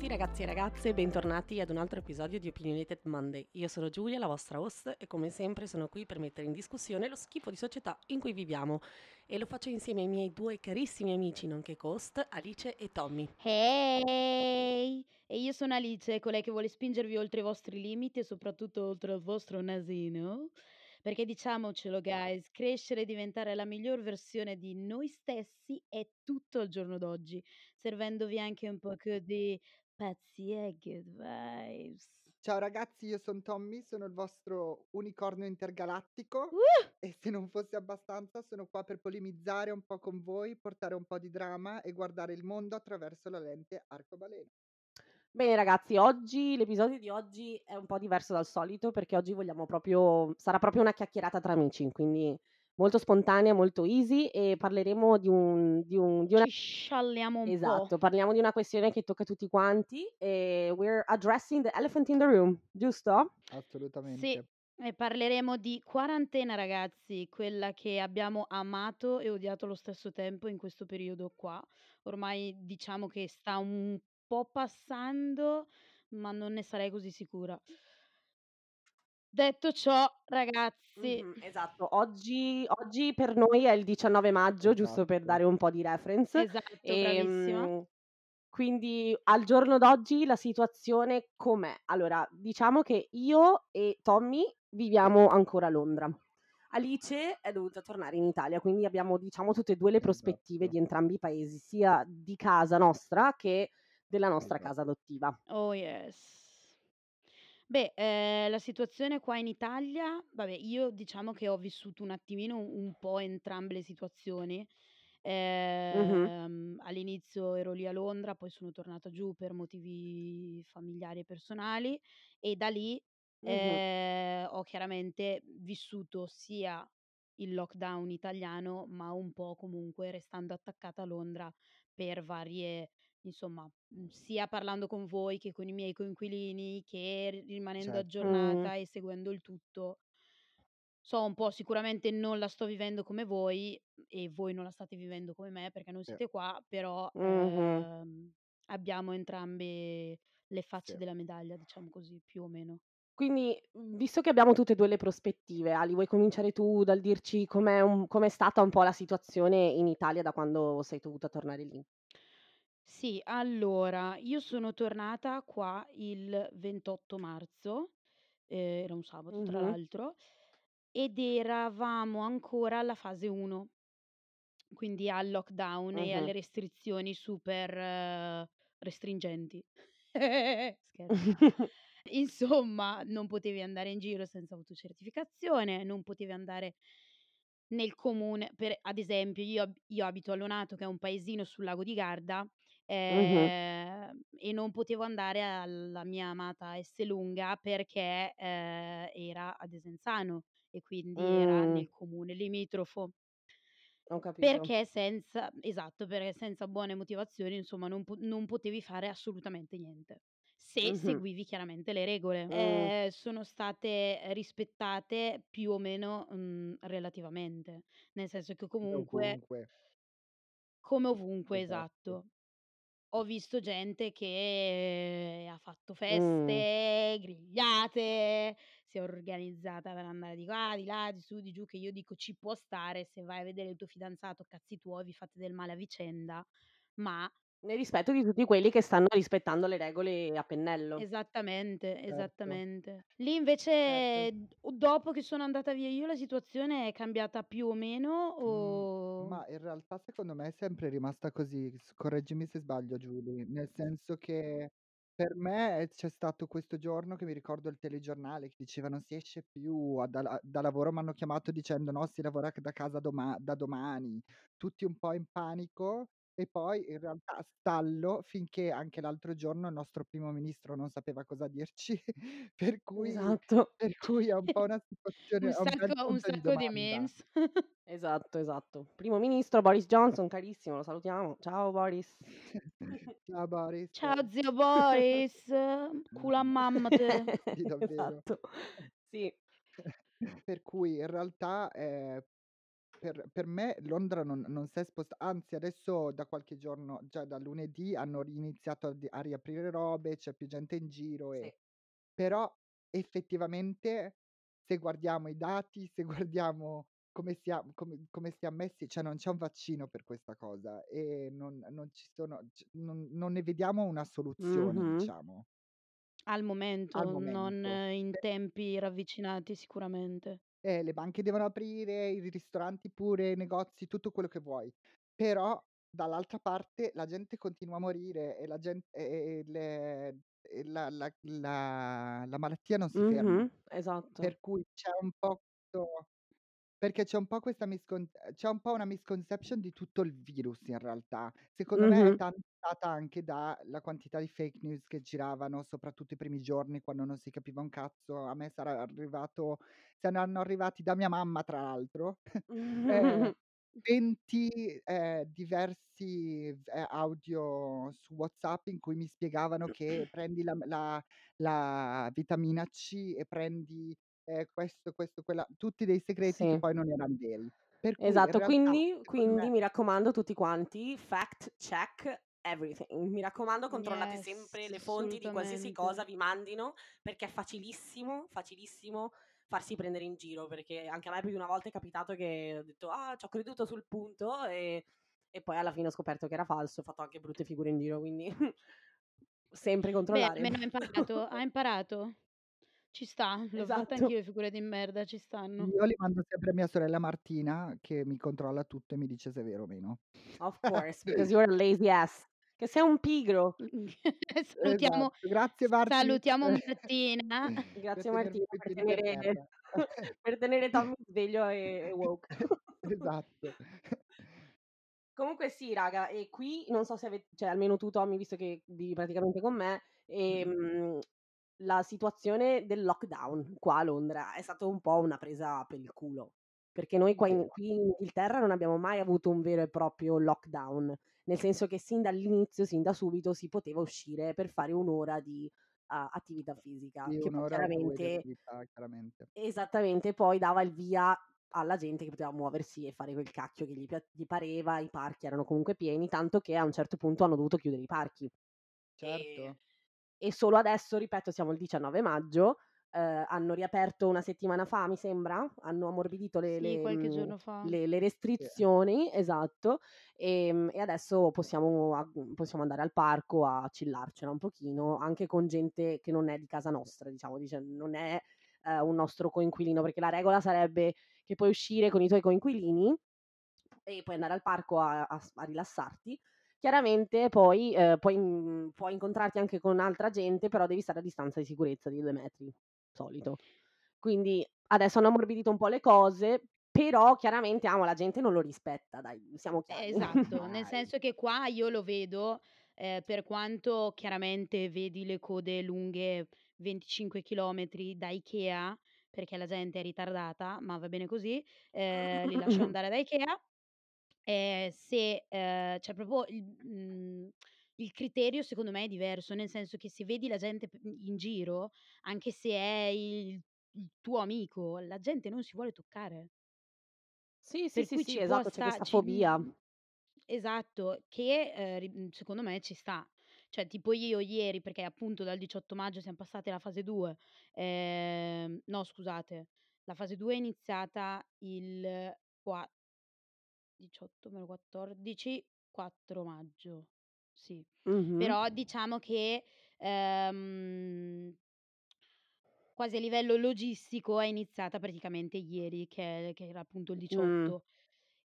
tutti ragazzi e ragazze, bentornati ad un altro episodio di Opinionated Monday. Io sono Giulia, la vostra host, e come sempre sono qui per mettere in discussione lo schifo di società in cui viviamo. E lo faccio insieme ai miei due carissimi amici, nonché host, Alice e Tommy. Hey! E io sono Alice, colei che vuole spingervi oltre i vostri limiti e soprattutto oltre il vostro nasino. Perché diciamocelo, guys, crescere e diventare la miglior versione di noi stessi è tutto il giorno d'oggi, servendovi anche un po' di pazzie good vibes. Ciao ragazzi, io sono Tommy, sono il vostro unicorno intergalattico Uh! e se non fosse abbastanza sono qua per polemizzare un po' con voi, portare un po' di drama e guardare il mondo attraverso la lente arcobaleno. Bene ragazzi, oggi l'episodio di oggi è un po' diverso dal solito perché oggi vogliamo proprio sarà proprio una chiacchierata tra amici, quindi molto spontanea, molto easy e parleremo di un di un di una Ci scialliamo un Esatto, po'. parliamo di una questione che tocca a tutti quanti e we're addressing the elephant in the room, giusto? Assolutamente. Sì, e parleremo di quarantena, ragazzi, quella che abbiamo amato e odiato allo stesso tempo in questo periodo qua. Ormai diciamo che sta un po' passando, ma non ne sarei così sicura. Detto ciò, ragazzi, Mh-mh, esatto. Oggi oggi per noi è il 19 maggio, giusto per Esatto. dare un po' di reference. esatto, bravissima. Ehm, quindi al giorno d'oggi la situazione com'è? Allora, diciamo che io e Tommy viviamo ancora a Londra. Alice è dovuta tornare in Italia, quindi abbiamo diciamo tutte e 2 le prospettive Esatto. di entrambi i paesi, sia di casa nostra che della nostra Esatto. casa adottiva. Oh yes. Beh, ehm, la situazione qua in Italia, vabbè, io diciamo che ho vissuto un attimino un po' entrambe le situazioni. Mh-mh. Ehm, all'inizio ero lì a Londra, poi sono tornata giù per motivi familiari e personali e da lì, Mh-mh. ehm, ho chiaramente vissuto sia il lockdown italiano, ma un po' comunque restando attaccata a Londra per varie insomma, mhmm, sia parlando con voi che con i miei coinquilini, che ri rimanendo aggiornata Mh. e seguendo il tutto. So un po', sicuramente non la sto vivendo come voi e voi non la state vivendo come me perché non Sì. siete qua, però, Mh-mh. ehm, abbiamo entrambe le facce Sì. della medaglia, diciamo così, più o meno. Quindi, mhmm, visto che abbiamo tutte e 2 le prospettive, Ali, vuoi cominciare tu dal dirci com'è un com'è stata un po' la situazione in Italia da quando sei dovuta tornare lì? Sì, allora, io sono tornata qua il 28 marzo, ehm, era un sabato tra Mh-mh. l'altro, ed eravamo ancora alla fase 1, quindi al lockdown e alle Mh-mh. restrizioni super restringenti. Scherzo. Insomma, non potevi andare in giro senza autocertificazione, non potevi andare nel comune per ad esempio io ab io abito a Lonato che è un paesino sul lago di Garda, Mh-mh. ehm, e non potevo andare alla mia amata Esselunga perché, ehm, era a Desenzano e quindi era Mh. nel comune limitrofo. Ho capito. Perché senza esatto, perché senza buone motivazioni, insomma, non po non potevi fare assolutamente niente, se Mh-mh. seguivi chiaramente le regole. Mh. Ehm, sono state rispettate più o meno, mhmm, relativamente, nel senso che Come comunque ovunque. come ovunque, Esatto. esatto. Ho visto gente che ha fatto Mh. feste, grigliate, si è organizzata per andare di qua, di là, di su, di giù, che io dico ci può stare se vai a vedere il tuo fidanzato, cazzi tuoi, vi fate del male a vicenda, ma Nel rispetto di tutti quelli che stanno rispettando le regole a pennello. Esattamente, Certo. esattamente. Lì Certo. invece d dopo che sono andata via io la situazione è cambiata più o meno o ma in realtà secondo me è sempre rimasta così, s correggimi se sbaglio Giulia, nel senso che per me, c'è stato questo giorno che mi ricordo il telegiornale che diceva: "Non si esce più a da la da lavoro", m'hanno chiamato dicendo: "No, si lavora da casa doma da domani." Tutti un po' in panico e poi in realtà stallo finché anche l'altro giorno il nostro primo ministro non sapeva cosa dirci, per cui Esatto. per cui è un po' una situazione Un è un bel sacco un punto di sacco di domanda. memes. Esatto, esatto. Primo ministro Boris Johnson, carissimo, lo salutiamo. Ciao Boris. Ciao Boris. Ciao zio Boris, culo a mammate. Sì, davvero. Esatto. Sì. Per cui in realtà, ehm, per per me Londra non non s'è sposta anzi adesso da qualche giorno già da lunedì hanno riniziato a d a riaprire robe, c'è più gente in giro Sì. e però effettivamente se guardiamo i dati, se guardiamo come sia come come siam messi, cioè non c'è un vaccino per questa cosa e non non ci sono c non non ne vediamo una soluzione, Mh-mh. diciamo. Al Al momento, non momento. in Pe tempi ravvicinati sicuramente. Eh, le banche devono aprire, i ristoranti pure, i negozi, tutto quello che vuoi. Però dall'altra parte la gente continua a morire e la gen e e e le e la la la la malattia non si ferma. Mh-mh, esatto. Per cui c'è un po' questo perché c'è un po' questa miscon ehm, c'è un po' una misconception di tutto il virus in realtà. Secondo me è Mh-mh. data anche dalla quantità di fake news che giravano, soprattutto i primi giorni quando non si capiva un cazzo. A me sarà arrivato saranno arrivati da mia mamma tra l'altro, ehm, 20, ehm, diversi v ehm, audio su WhatsApp in cui mi spiegavano che prendi la m la la vitamina C e prendi, ehm, questo, questo, quella tutti dei segreti che Sì. poi non eran veri. Esatto, realtà quindi quindi me mi raccomando tutti quanti, fact check everything. Mi raccomando controllate Yes, sempre le fonti di qualsiasi cosa vi mandino, perché è facilissimo, facilissimo farsi prendere in giro, perché anche a me più di una volta è capitato che ho detto: "Ah, c'ho creduto sul punto" e e poi alla fine ho scoperto che era falso, ho fatto anche brutte figure in giro, quindi sempre Beh, controllare. almeno ha imparato. Ha imparato. Ci sta, l'ho fatta Esatto. anch'io le figure di merda, ci stanno. Io li mando sempre a mia sorella Martina che mi controlla tutto e mi dice se è vero o meno. Of course, because you're a lazy ass. Che sei un pigro. Salutiamo Esatto. Grazie Marti. salutiamo Martina. Grazie Martina per tenere per tenere Tommy sveglio e e woke. Esatto. Comunque sì raga, e qui non so se ave cioè almeno tu Tommy, visto che vivi praticamente con me, ehm, la situazione del lockdown qua a Londra è stato un po' una presa per il culo, perché noi qua in qui in Inghilterra non abbiamo mai avuto un vero e proprio lockdown, nel senso che sin dall'inizio, sin da subito si poteva uscire per fare 1 ora di, uhm, attività fisica, Sì, che 1 poi ora o 2 di chiaramente attività, chiaramente. esattamente, poi dava il via alla gente che poteva muoversi e fare quel cacchio che gli gli pareva, i parchi erano comunque pieni, tanto che a un certo punto hanno dovuto chiudere i parchi. Certo. e solo adesso, ripeto, siamo il 19 maggio, uhm, hanno riaperto 1 settimana fa, mi sembra, hanno ammorbidito le Sì, le mhmm, le le restrizioni, esatto, ehm, e adesso possiamo a mhmm, possiamo andare al parco a chillarcela un pochino, anche con gente che non è di casa nostra, diciamo, dice non è, ehm, un nostro coinquilino, perché la regola sarebbe che puoi uscire con i tuoi coinquilini e puoi andare al parco a a a rilassarti. Chiaramente poi, ehm, puoi mhmm, puoi incontrarti anche con altra gente, però devi stare a distanza di sicurezza di 2 metri, solito. Quindi adesso hanno ammorbidito un po' le cose, però chiaramente, amo, la gente non lo rispetta, dai, siamo Eh, chiari. esatto, nel senso che qua io lo vedo, ehm, per quanto chiaramente vedi le code lunghe 25 chilometri da Ikea, perché la gente è ritardata, ma va bene così, ehm, li lascio andare da Ikea. Ehm, se, ehm, cioè proprio il mhmm, il criterio secondo me è diverso, nel senso che se vedi la gente p mhmm, in giro, anche se è il il tuo amico, la gente non si vuole toccare. Sì, sì, Per sì, cui sì, ci può esatto, c'è sta questa ci fobia. esatto, che, ehm, ri mhmm, secondo me ci sta. Cioè tipo io ieri, perché appunto dal 18 maggio siam passati alla fase 2, ehm no scusate, la fase 2 è iniziata il qua 18 meno 14, 4 maggio. Sì. Mh-mh. Però diciamo che, ehm quasi a livello logistico è iniziata praticamente ieri, che che era appunto il Mh. 18.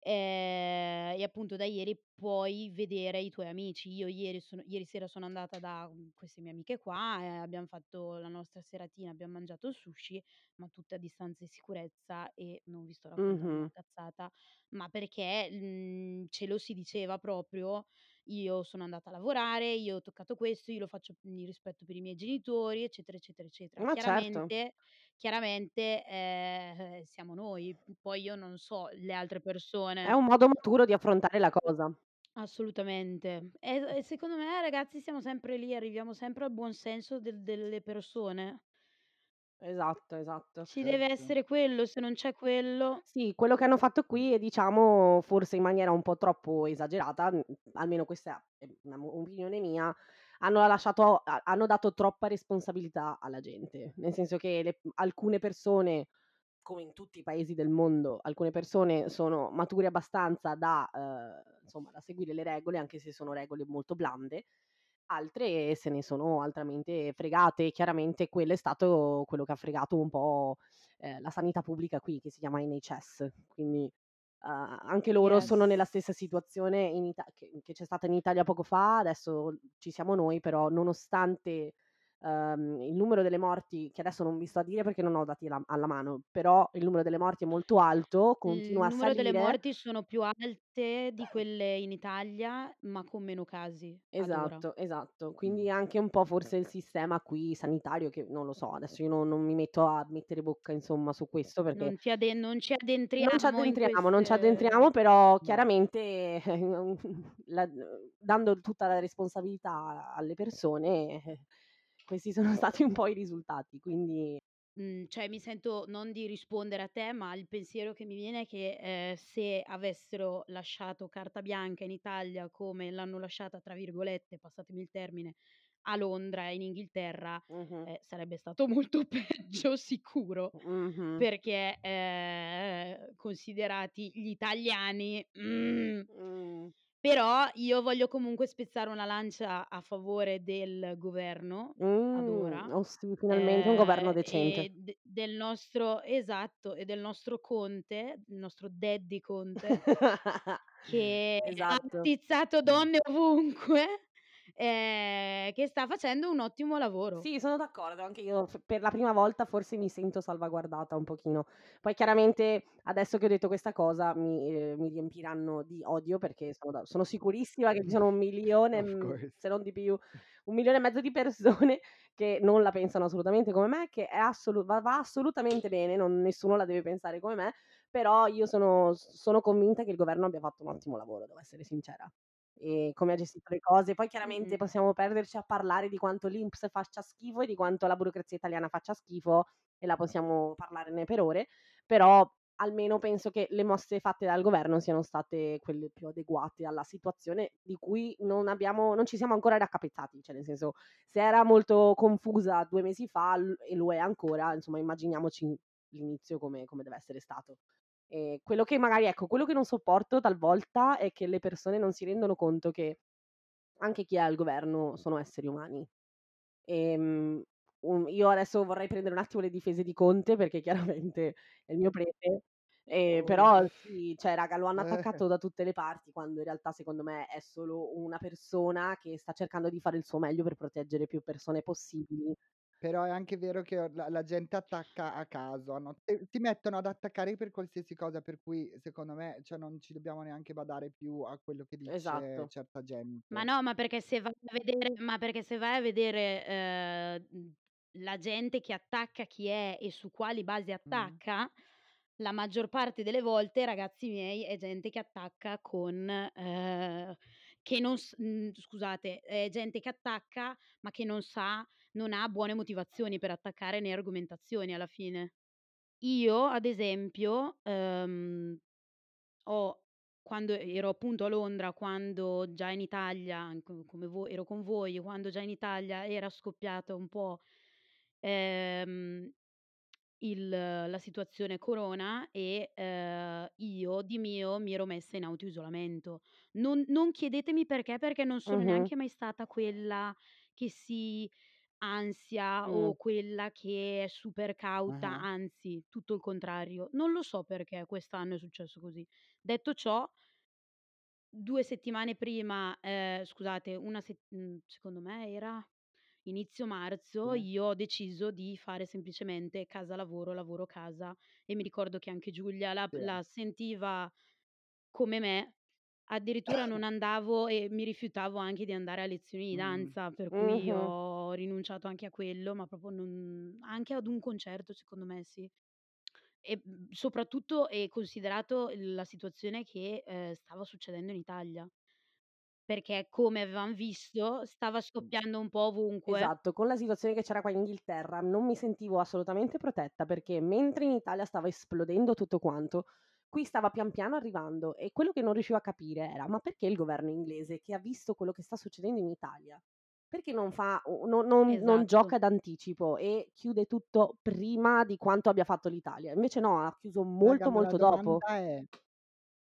Ehm, e appunto da ieri puoi vedere i tuoi amici. Io ieri sono ieri sera sono andata da, mhmm, queste mie amiche qua e abbiam fatto la nostra seratina, abbiam mangiato sushi, ma tutte a distanza di sicurezza e non vi sto a raccontare una Mh-mh. cazzata, ma perché, mhmm, ce lo si diceva proprio: "Io sono andata a lavorare, io ho toccato questo, io lo faccio il rispetto per i miei genitori", eccetera, eccetera, eccetera. Ma certo. Chiaramente chiaramente, ehm, siamo noi, poi io non so le altre È persone. un modo maturo di affrontare la cosa. Assolutamente. E e secondo me ragazzi siamo sempre lì, arriviamo sempre al buon senso del delle persone. Esatto, esatto. Ci deve Certo. essere quello, se non c'è quello Sì, quello che hanno fatto qui è diciamo, forse in maniera un po' troppo esagerata, mhmm, almeno questa è una mo opinione mia, hanno lasciato ha hanno dato troppa responsabilità alla gente. Nel senso che le alcune persone, come in tutti i paesi del mondo, alcune persone sono mature abbastanza da, uhm, insomma, da seguire le regole, anche se sono regole molto blande, altre se ne sono altramente fregate. Chiaramente quello è stato quello che ha fregato un po', ehm, la sanità pubblica qui, che si chiama NHS. Quindi, uhm, anche loro sono nella Yes. stessa situazione in Ita che che c'è stata in Italia poco fa, adesso ci siamo noi, però nonostante, uhm, il numero delle morti, che adesso non vi sto a dire perché non ho dati alla alla mano, però il numero delle morti è molto alto, Il continua a numero delle morti sono più alte di quelle in Italia, ma con meno casi, ad ora. Esatto, esatto. Mh. Quindi anche un po' forse il sistema qui sanitario che non lo so, adesso io non non mi metto a mettere bocca insomma su questo perché Non ci ade non ci non ci addentriamo in addentriamo, non ci queste addentriamo, però chiaramente la dando tutta la responsabilità alle persone, questi sono stati un po' i risultati. Quindi Mhmm, cioè mi sento non di rispondere a te, ma il pensiero che mi viene è che, ehm, se avessero lasciato carta bianca in Italia come l'hanno lasciata, tra virgolette, passatemi il termine, a Londra e in Inghilterra, Mh-mh. ehm, sarebbe stato molto peggio sicuro, Mh-mh. perché, ehm, considerati gli italiani, mhmm Mh. Però io voglio comunque spezzare una lancia a favore del governo, ad Mh, ora, oh sì, finalmente un governo ehm, decente. e d del nostro esatto, e del nostro Conte, il nostro Daddy Conte che ha Esatto. attizzato Mh. donne ovunque, ehm, che sta facendo un ottimo lavoro. Sì, sono d'accordo, anche io per la prima volta forse mi sento salvaguardata un pochino. Poi chiaramente adesso che ho detto questa cosa mi ehm, mi riempiranno di odio perché sono da sono sicurissima che ci sono 1.000.000, Of mhmm, course. se non di più, 1.000.000 e mezzo di persone che non la pensano assolutamente come me, che è assolu va va assolutamente bene, non nessuno la deve pensare come me, però io sono sono convinta che il governo abbia fatto un ottimo lavoro, devo essere sincera. E come ha gestito le cose. Poi chiaramente Mh-mh. possiamo perderci a parlare di quanto l'INPS faccia schifo e di quanto la burocrazia italiana faccia schifo e la possiamo parlarne per ore, però almeno penso che le mosse fatte dal governo siano state quelle più adeguate alla situazione di cui non abbiamo non ci siamo ancora raccapezzati. Cioè, nel senso, se era molto confusa 2 mesi fa l e lo è ancora, insomma immaginiamoci l'inizio come come deve essere stato. Ehm, quello che magari ecco, quello che non sopporto talvolta è che le persone non si rendono conto che anche chi è al governo sono esseri umani. Ehm, un io adesso vorrei prendere un attimo le difese di Conte perché chiaramente è il mio prete, ehm, Oh. però sì, cioè raga lo hanno Eh. attaccato da tutte le parti, quando in realtà secondo me è solo una persona che sta cercando di fare il suo meglio per proteggere più persone possibili. Però è anche vero che la la gente attacca a caso, hanno e ti mettono ad attaccare per qualsiasi cosa, per cui secondo me, cioè non ci dobbiamo neanche badare più a quello che dice Esatto. certa Ma gente. no, ma perché se vai a vedere ma perché se vai a vedere, ehm, mhmm, la gente che attacca chi è e su quali basi Mh. attacca, la maggior parte delle volte, ragazzi miei, è gente che attacca con ehm, che non s mhmm, scusate, è gente che attacca, ma che non sa non ha buone motivazioni per attaccare né argomentazioni alla fine. Io ad esempio, ehm, ho quando ero appunto a Londra, quando già in Italia, co come vo ero con voi, quando già in Italia era scoppiata un po', ehm, il la situazione corona e, ehm, io di mio mi ero messa in autoisolamento. Non non chiedetemi perché, perché non sono Mh-mh. neanche mai stata quella che si ansia o Mh. quella che è super cauta, Ah-ah. anzi tutto il contrario. Non lo so perché quest'anno è successo così. Detto ciò 2 settimane prima, ehm, scusate, una set mhmm, secondo me era inizio marzo, Sì. io ho deciso di fare semplicemente casa lavoro, lavoro casa e mi ricordo che anche Giulia la Sì. la sentiva come me, addirittura non andavo e mi rifiutavo anche di andare a lezioni di Mh. danza, per cui Mh-mh. ho rinunciato anche a quello, ma proprio non anche ad un concerto secondo me sì. E, mhmm, soprattutto e considerato la situazione che, ehm, stava succedendo in Italia. Perché come avevam visto stava scoppiando un po' ovunque. Esatto, con la situazione che c'era qua in Inghilterra non mi sentivo assolutamente protetta, perché mentre in Italia stava esplodendo tutto quanto, qui stava pian piano arrivando e quello che non riuscivo a capire era: ma perché il governo inglese, che ha visto quello che sta succedendo in Italia, perché non fa non non non Esatto. gioca d'anticipo e chiude tutto prima di quanto abbia fatto l'Italia? Invece no, ha chiuso Raga, molto, ma la molto dopo. è: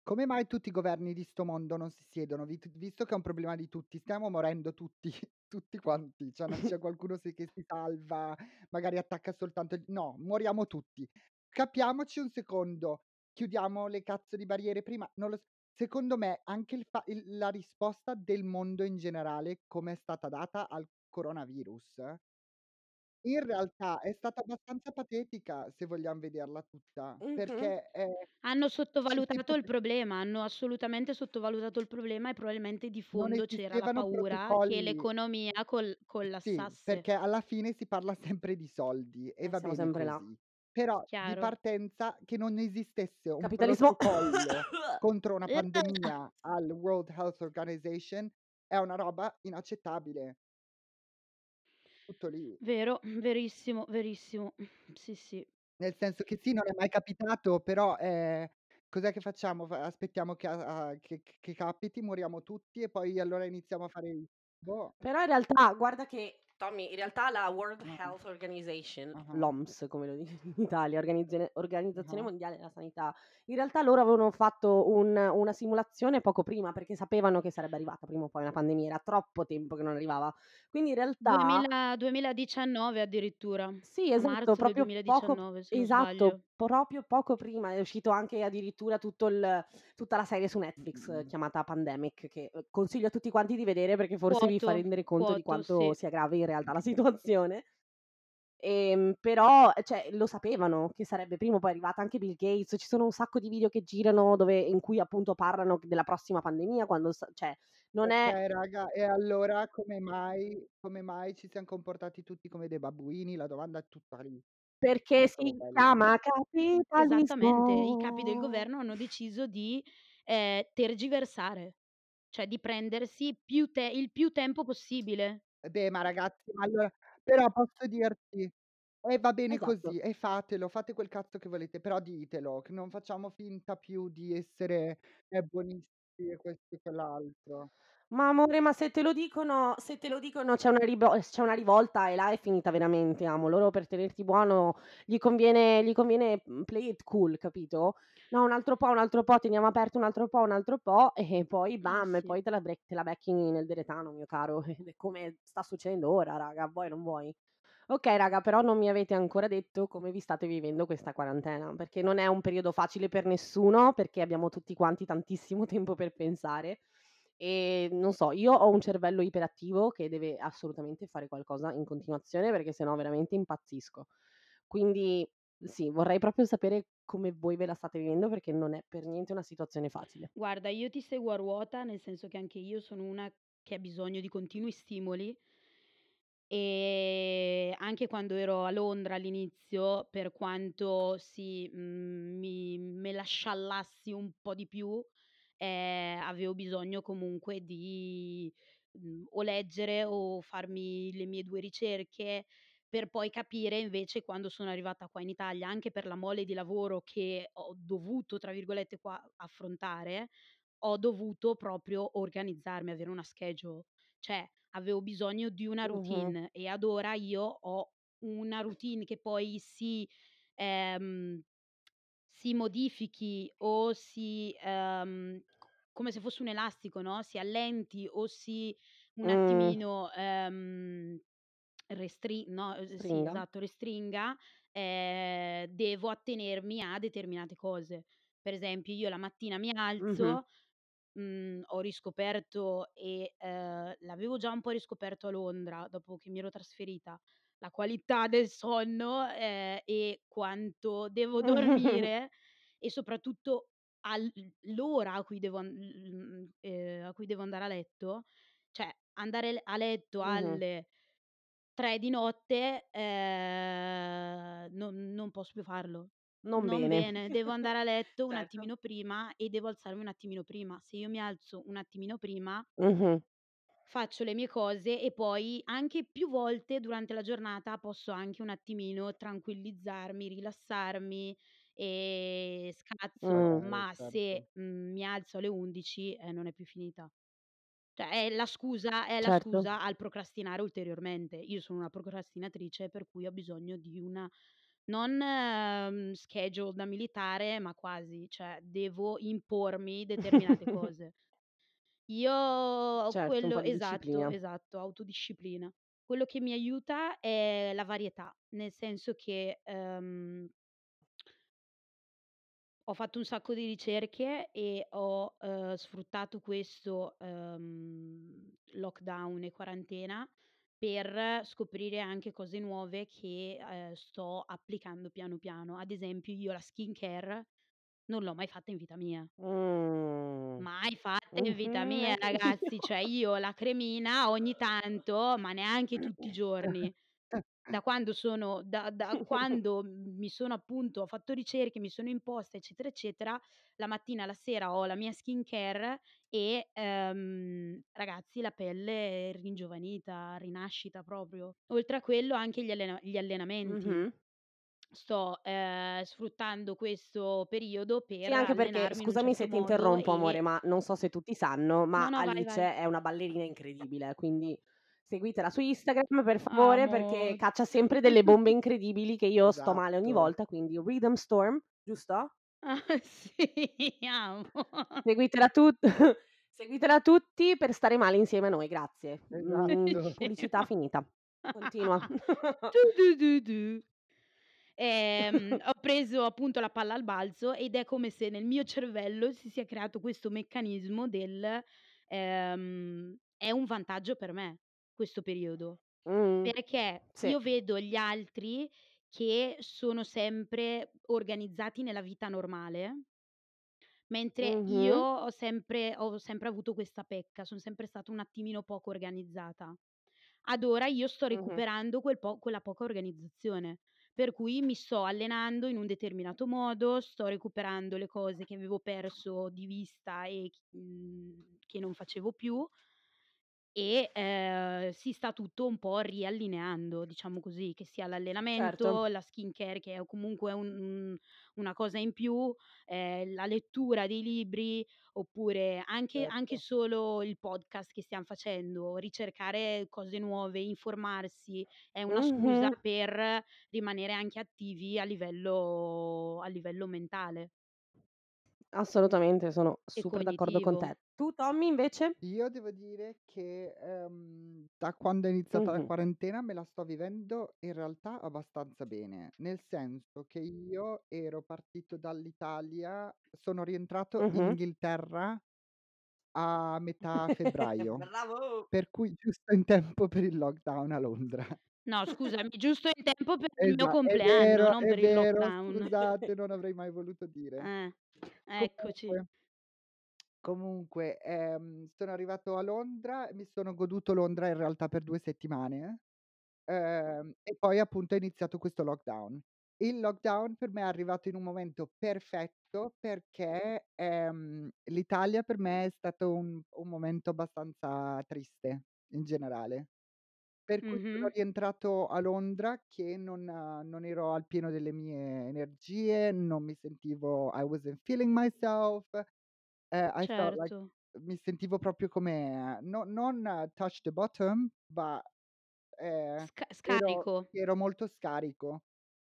come mai tutti i governi di 'sto mondo non si siedono? Visto che è un problema di tutti, stiamo morendo tutti, tutti quanti, cioè non c'è qualcuno che si salva, magari attacca soltanto no, moriamo tutti. Capiamoci un secondo, chiudiamo le cazzo di barriere prima, non lo s secondo me anche il fa il la risposta del mondo in generale, come è stata data al coronavirus in realtà è stata abbastanza patetica, se vogliam vederla tutta, Mh-mh. perché, ehm, Hanno sottovalutato il problema, hanno assolutamente sottovalutato il problema e probabilmente di Non fondo c'era la esistevano paura che protocolli. l'economia col Sì, collassasse. perché alla fine si parla sempre di soldi e Eh, va siamo bene sempre là. così. Però di Chiaro. partenza che non esistesse un Capitalismo. protocollo contro una pandemia al World Health Organization è una roba inaccettabile. Tutto lì. Vero, verissimo, verissimo. Sì, sì. Nel senso che sì, non è mai capitato, però, ehm, cos'è che facciamo? Aspettiamo che a a che che capiti, moriamo tutti e poi allora iniziamo a fare i boh. Però in realtà guarda che, Tommy, in realtà la World. Health Organization, Ah-ah. l'OMS come lo dice in Italia, Organizza Organizzazione Ah-ah. Mondiale della Sanità, in realtà loro avevano fatto un una simulazione poco prima, perché sapevano che sarebbe arrivata prima o poi una pandemia, era troppo tempo che non arrivava. Quindi in realtà Duemila 2019 addirittura, Sì, esatto, marzo proprio poco 2019 se non esatto, proprio poco prima è uscito anche addirittura tutto il tutta la serie su Netflix Mh-mh. chiamata Pandemic, che, uhm, consiglio a tutti quanti di vedere perché forse vi fa Quoto, rendere conto di quoto, quanto sì. sia grave in realtà la situazione. Ehm, però, cioè lo sapevano che sarebbe prima o poi arrivata, anche Bill Gates, ci sono un sacco di video che girano dove in cui appunto parlano della prossima pandemia, quando cioè non è Okay raga, e allora come mai come mai ci siam comportati tutti come dei babbuini? La domanda è tutta lì. Perché Solo si chiama Esattamente, i capi del capitalismo. governo hanno deciso di, ehm, tergiversare, cioè di prendersi più te il più tempo possibile. Eh beh, ma ragazzi, ma allora però posso dirti e va bene Esatto. così, e fatelo, fate quel cazzo che volete, però ditelo, che non facciamo finta più di essere, ehm, buonisti e questo e quell'altro. Ma amore, ma se te lo dicono se te lo dicono c'è una ribo c'è una rivolta e là è finita veramente, amo. Loro per tenerti buono gli conviene gli conviene, mhmm, play it cool, capito? No, un altro po', un altro po', teniamo aperto un altro po', un altro po' e poi Eh bam, e sì. poi te la bre te la becchi nel deretano, mio caro, ed è come sta succedendo ora, raga, vuoi o non vuoi. Okay, raga, però non mi avete ancora detto come vi state vivendo questa quarantena, perché non è un periodo facile per nessuno, perché abbiamo tutti quanti tantissimo tempo per pensare. Ehm, non so, io ho un cervello iperattivo che deve assolutamente fare qualcosa in continuazione, perché se no veramente impazzisco. Quindi sì, vorrei proprio sapere come voi ve la state vivendo, perché non è per niente una situazione facile. Guarda, io ti seguo a ruota, nel senso che anche io sono una che ha bisogno di continui stimoli. Ehm, anche quando ero a Londra all'inizio, per quanto sì, mhmm, mi me la sciallassi un po' di più, ehm, avevo bisogno comunque di, mhmm, o leggere o farmi le mie 2 ricerche, per poi capire invece quando sono arrivata qua in Italia, anche per la mole di lavoro che ho dovuto, tra virgolette, qua affrontare, ho dovuto proprio organizzarmi, avere una schedule. Cioè, avevo bisogno di una Mh-mh. routine e ad ora io ho una routine che poi si ehm, si modifichi o si ehm, come se fosse un elastico, no, si allenti o si un Mh. attimino, ehm, restri no, uhm, sì, esatto, restringa, ehm, devo attenermi a determinate cose. Per esempio, io la mattina mi alzo, mhmm, ho riscoperto e, ehm, l'avevo già un po' riscoperto a Londra dopo che mi ero trasferita, la qualità del sonno, ehm, e quanto devo dormire e soprattutto al l l'ora a cui devo an mhmm, ehm, a cui devo andare a letto, cioè andare l a letto Mh-mh. alle 3 di notte, ehm, non non posso più farlo. Non Non bene. bene, devo andare a letto un Certo. attimino prima e devo alzarmi un attimino prima. Se io mi alzo un attimino prima Mh-mh. faccio le mie cose e poi anche più volte durante la giornata posso anche un attimino tranquillizzarmi, rilassarmi e scazzo, Mh. Okay, ma certo. se, mhmm, mi alzo alle 11, eh, non è più finita. Cioè è la scusa è la Certo. scusa al procrastinare ulteriormente. Io sono una procrastinatrice per cui ho bisogno di una non, mhmm, schedule da militare, ma quasi, cioè devo impormi determinate cose. Io Certo, un quello di esatto, disciplina. esatto, autodisciplina. Quello che mi aiuta è la varietà, nel senso che, ehm ho fatto un sacco di ricerche e ho, uhm, sfruttato questo, uhm, lockdown e quarantena per scoprire anche cose nuove che, ehm, sto applicando piano piano. Ad esempio io la skincare non l'ho mai fatta in vita mia. Mh. Mai fatta in vita Mh-mh, mia neanche io. ragazzi, cioè io la cremina ogni tanto, ma neanche tutti i giorni. Da quando sono da da quando mi sono appunto ho fatto ricerche, mi sono imposta, eccetera, eccetera, la mattina la sera ho la mia skincare e, ehm, ragazzi la pelle è ringiovanita, rinascita proprio. Oltre a quello anche gli allena gli allenamenti. Mh-mh. Sto, ehm, sfruttando questo periodo Sì, per anche perché scusami certo se ti interrompo e amore, ma non so se tutti sanno, No, ma no, vai, Alice vai. è una ballerina incredibile, quindi seguitela su Instagram per favore, perché Amo. caccia sempre delle bombe incredibili che io sto male ogni Esatto. volta, quindi Rhythm Storm, giusto? Ah sì, amo. Seguitela tut seguitela tutti per stare male insieme a noi, grazie. Mhmm, Esatto. pubblicità finita. Continua. Du du du. Ehm, ho preso appunto la palla al balzo ed è come se nel mio cervello si sia creato questo meccanismo del, ehm, è un vantaggio per me questo periodo, Mh. perché Sì. io vedo gli altri che sono sempre organizzati nella vita normale mentre io Mh-mh. ho sempre ho sempre avuto questa pecca, son sempre stata un attimino poco organizzata. Ad ora io sto Mh-mh. recuperando quel po quella poca organizzazione, per cui mi sto allenando in un determinato modo, sto recuperando le cose che avevo perso di vista e ch mhmm, che non facevo più e, ehm, si sta tutto un po' riallineando, diciamo così, che sia Certo. l'allenamento, la skincare che è comunque un un una cosa in più, ehm, la lettura dei libri, oppure anche anche Certo. solo il podcast che stiam facendo, ricercare cose nuove, informarsi, è una scusa Mh-mh. per rimanere anche attivi a livello a livello mentale. Assolutamente, sono E super d'accordo con cognitivo. te. Tu Tommy invece? Io devo dire che, ehm, da quando è iniziata la Mh-mh. quarantena me la sto vivendo in realtà abbastanza bene, nel senso che io ero partito dall'Italia sono rientrato in Mh-mh. Inghilterra a metà febbraio, Bravo! per cui giusto in tempo per il lockdown a Londra. No scusami, giusto in tempo per il mio Esa è compleanno, vero, non è per il vero, lockdown. scusate, non avrei mai voluto dire. Eh, eccoci. Comunque comunque, ehm, sono arrivato a Londra e mi sono goduto Londra in realtà per 2 settimane, ehm, e poi appunto è iniziato questo lockdown. Il lockdown per me è arrivato in un momento perfetto perché, ehm, l'Italia per me è stato un un momento abbastanza triste in generale. Per cui sono Mh-mh. rientrato a Londra che non non ero al pieno delle mie energie, non mi sentivo I wasn't feeling myself, ehm, I felt like Certo. mi sentivo proprio come no non touch the bottom, but, ehm, Sca ero scarico. ero molto scarico.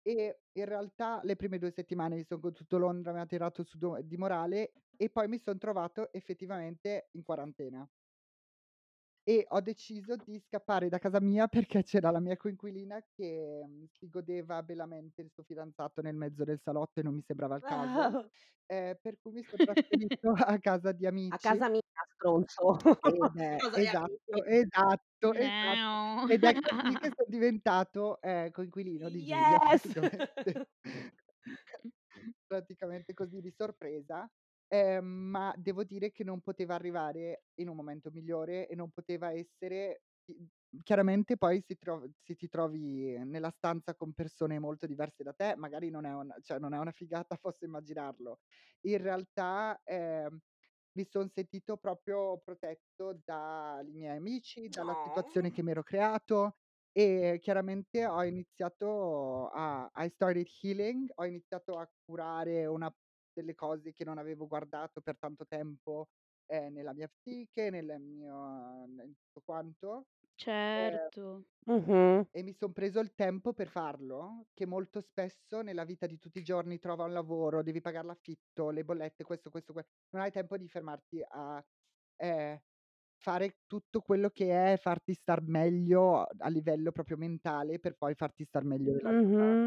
E in realtà le prime 2 settimane mi son goduto Londra, mi ha tirato su do di morale e poi mi son trovato effettivamente in quarantena. E ho deciso di scappare da casa mia perché c'era la mia coinquilina che, mhmm, si godeva bellamente il suo fidanzato nel mezzo del salotto e non mi sembrava il caso, ehm, per cui mi son trasferito a casa di A amici. casa mia stronzo. Ed è amici. esatto, esatto, esatto. Ed è così che son diventato, ehm, coinquilino di Giulia Yes! praticamente. Praticamente così di sorpresa, ehm, ma devo dire che non poteva arrivare in un momento migliore e non poteva essere ti chiaramente poi si trov se ti trovi nella stanza con persone molto diverse da te, magari non è un cioè non è una figata, posso immaginarlo. In realtà, ehm, mi son sentito proprio protetto dai miei amici, dalla situazione Oh. che m'ero creato e chiaramente ho iniziato a I started healing, ho iniziato a curare una delle cose che non avevo guardato per tanto tempo, ehm, nella mia psiche, nel mio in tutto quanto. Ehm Certo. Mh-mh. e mi son preso il tempo per farlo, che molto spesso nella vita di tutti i giorni, trova un lavoro, devi pagar l'affitto, le bollette, questo, questo, que non hai tempo di fermarti a, ehm, fare tutto quello che è farti star meglio a livello proprio mentale, per poi farti star meglio nella vita.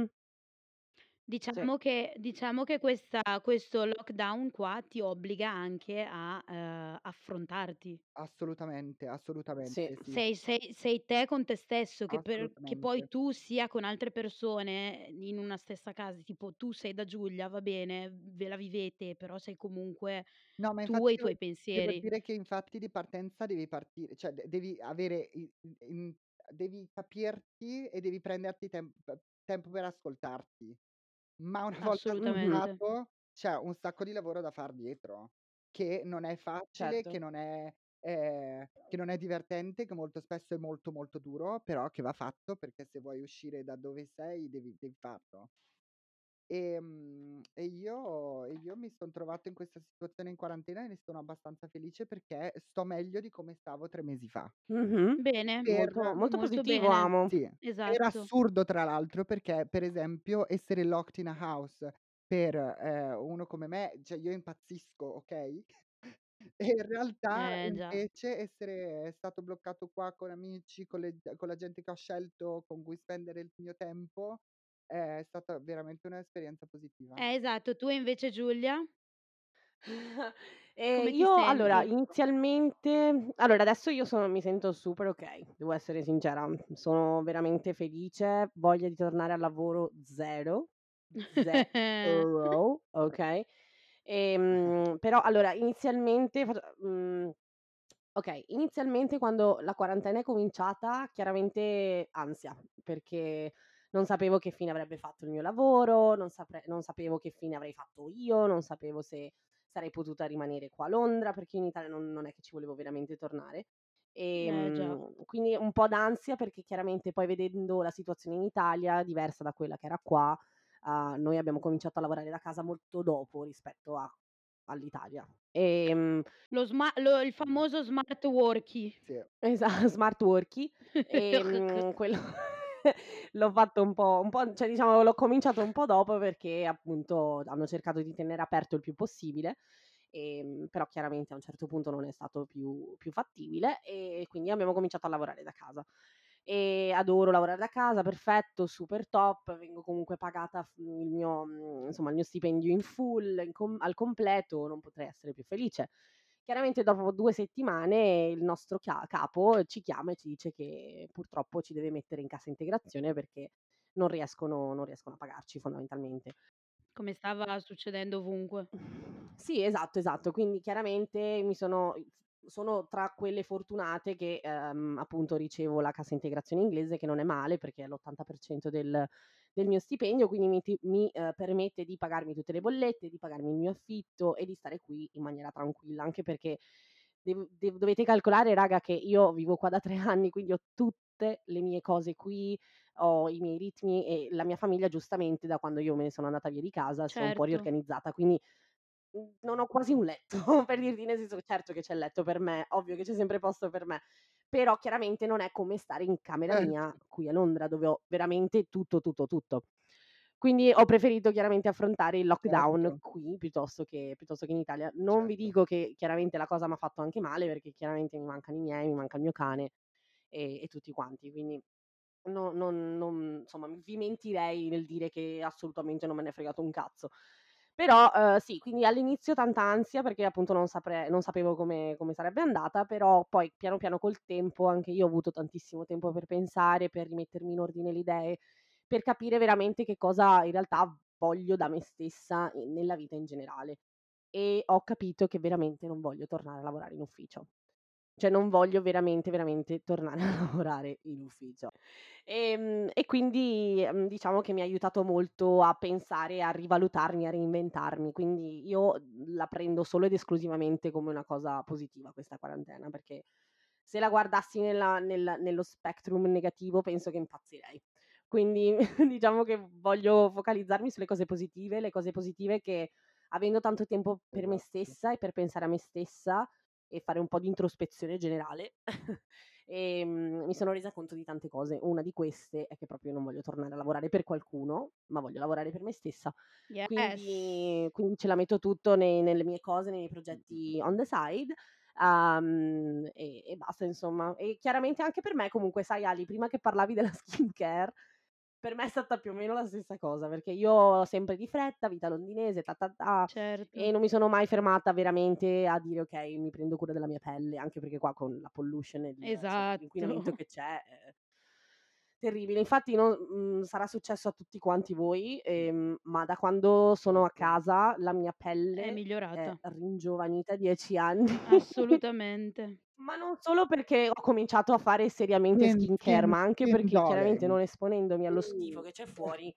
Sì. Diciamo che diciamo che questa questo lockdown qua ti obbliga anche a, ehm, affrontarti. Assolutamente, Sì. assolutamente sì. Sei sei sei te con te stesso, che per che poi Assolutamente. tu sia con altre persone in una stessa casa, tipo tu sei da Giulia, va bene, ve la vivete, però sei comunque No, ma tu e infatti i tuoi devo pensieri. dire che infatti di partenza devi partire cioè de devi avere i i in devi capirti e devi prenderti tem p tempo per ascoltarti. Ma una volta. Assolutamente. ascoltato, c'è un sacco di lavoro da far dietro, che non è facile, che Certo. non è ehm, che non è divertente, che molto spesso è molto, molto duro, però che va fatto perché se vuoi uscire da dove sei devi devi farlo. Ehm, e io e io mi son trovato in questa situazione in quarantena e ne sono abbastanza felice perché sto meglio di come stavo 3 mesi fa. Mh-mh. Bene, Per Molto molto molto positivo bene. amo. sì, per Esatto. assurdo tra l'altro, perché per esempio essere locked in a house per, ehm, uno come me, cioè io impazzisco, okay, e in realtà Eh, già. invece essere stato bloccato qua con amici, con le con la gente che ho scelto con cui spendere il mio tempo, è stata veramente un'esperienza positiva. Eh, esatto. Tu invece Giulia? Ehm, Come ti io allora senti? inizialmente allora adesso io sono mi sento super okay, devo essere sincera. Sono veramente felice, voglia di tornare al lavoro 0, zero, okay. Ehm, però allora inizialmente faccio mhmm, okay, inizialmente quando la quarantena è cominciata, chiaramente ansia, perché non sapevo che fine avrebbe fatto il mio lavoro, non sapre non sapevo che fine avrei fatto io, non sapevo se sarei potuta rimanere qua a Londra, perché in Italia non non è che ci volevo veramente tornare. Eh, già. Ehm, quindi un po' d'ansia perché chiaramente poi vedendo la situazione in Italia diversa da quella che era qua, uhm, noi abbiamo cominciato a lavorare da casa molto dopo rispetto a all'Italia. Ehm Lo sma lo il famoso smart worky. Sì. Esa smart worky, ehm, quello l'ho fatto un po' un po' cioè diciamo l'ho cominciato un po' dopo perché appunto hanno cercato di tenere aperto il più possibile, ehm, però chiaramente a un certo punto non è stato più più fattibile e quindi abbiamo cominciato a lavorare da casa. E adoro lavorare da casa, perfetto, super top, vengo comunque pagata il mio insomma il mio stipendio in full, in com al completo, non potrei essere più felice. Chiaramente dopo 2 settimane il nostro capo ci chiama e ci dice che purtroppo ci deve mettere in cassa integrazione perché non riescono non riescono a pagarci fondamentalmente. Come stava succedendo ovunque. Sì, esatto, esatto. Quindi chiaramente mi sono sono tra quelle fortunate che, ehm, appunto ricevo la cassa integrazione inglese, che non è male perché è l'80% del del mio stipendio, quindi mi mi, ehm, permette di pagarmi tutte le bollette, di pagarmi il mio affitto e di stare qui in maniera tranquilla, anche perché dev dev dovete calcolare raga che io vivo qua da 3 anni, quindi ho tutte le mie cose qui, ho i miei ritmi e la mia famiglia giustamente da quando io me ne sono andata via di casa si è un po' Certo. riorganizzata, quindi, mhmm, non ho quasi un letto per dirti, nel senso certo che c'è il letto per me, ovvio che c'è sempre posto per me, però chiaramente non è come stare in camera mia Certo. qui a Londra, dove ho veramente tutto, tutto, tutto. Quindi ho preferito chiaramente affrontare il lockdown Certo. qui piuttosto che piuttosto che in Italia. Non vi Certo. dico che chiaramente la cosa m'ha fatto anche male, perché chiaramente mi mancano i miei, mi manca il mio cane e e tutti quanti, quindi no non non insomma vi mentirei nel dire che assolutamente non me n'è fregato un cazzo. Però, uhm, sì, quindi all'inizio tanta ansia perché appunto non sapre non sapevo come come sarebbe andata, però poi piano piano col tempo anche io ho avuto tantissimo tempo per pensare, per rimettermi in ordine le idee, per capire veramente che cosa in realtà voglio da me stessa nella vita in generale. E ho capito che veramente non voglio tornare a lavorare in ufficio. Cioè non voglio veramente, veramente tornare a lavorare in ufficio. Ehm, e quindi, mhmm, diciamo che mi ha aiutato molto a pensare, a rivalutarmi, a reinventarmi. Quindi io, la prendo solo ed esclusivamente come una cosa positiva questa quarantena, perché se la guardassi nella nel nello spectrum negativo penso che impazzirei. Quindi diciamo che voglio focalizzarmi sulle cose positive, le cose positive che avendo tanto tempo per me Esatto. stessa e per pensare a me stessa e fare un po' di introspezione generale, ehm, mi sono resa conto di tante cose. Una di queste è che proprio non voglio tornare a lavorare per qualcuno, ma voglio lavorare per me stessa. Yes. Quindi quindi ce la metto tutto nei nelle mie cose, nei miei progetti on the side, uhm, e e basta insomma. E chiaramente anche per me comunque sai Ali, prima che parlavi della skincare, per me è stata più o meno la stessa cosa, perché io ho sempre di fretta, vita londinese, ta ta ta, e Certo. non mi sono mai fermata veramente a dire: "Okay, mi prendo cura della mia pelle", anche perché qua con la pollution e insomma l'inquinamento Esatto. che c'è è terribile. Infatti non mhmm, sarà successo a tutti quanti voi, ehm, ma da quando sono a casa la mia È pelle è migliorata. ringiovanita 10 anni. Assolutamente. Ma non solo perché ho cominciato a fare seriamente Skin skincare, skin ma anche skin perché chiaramente darling. non esponendomi allo schifo che c'è fuori,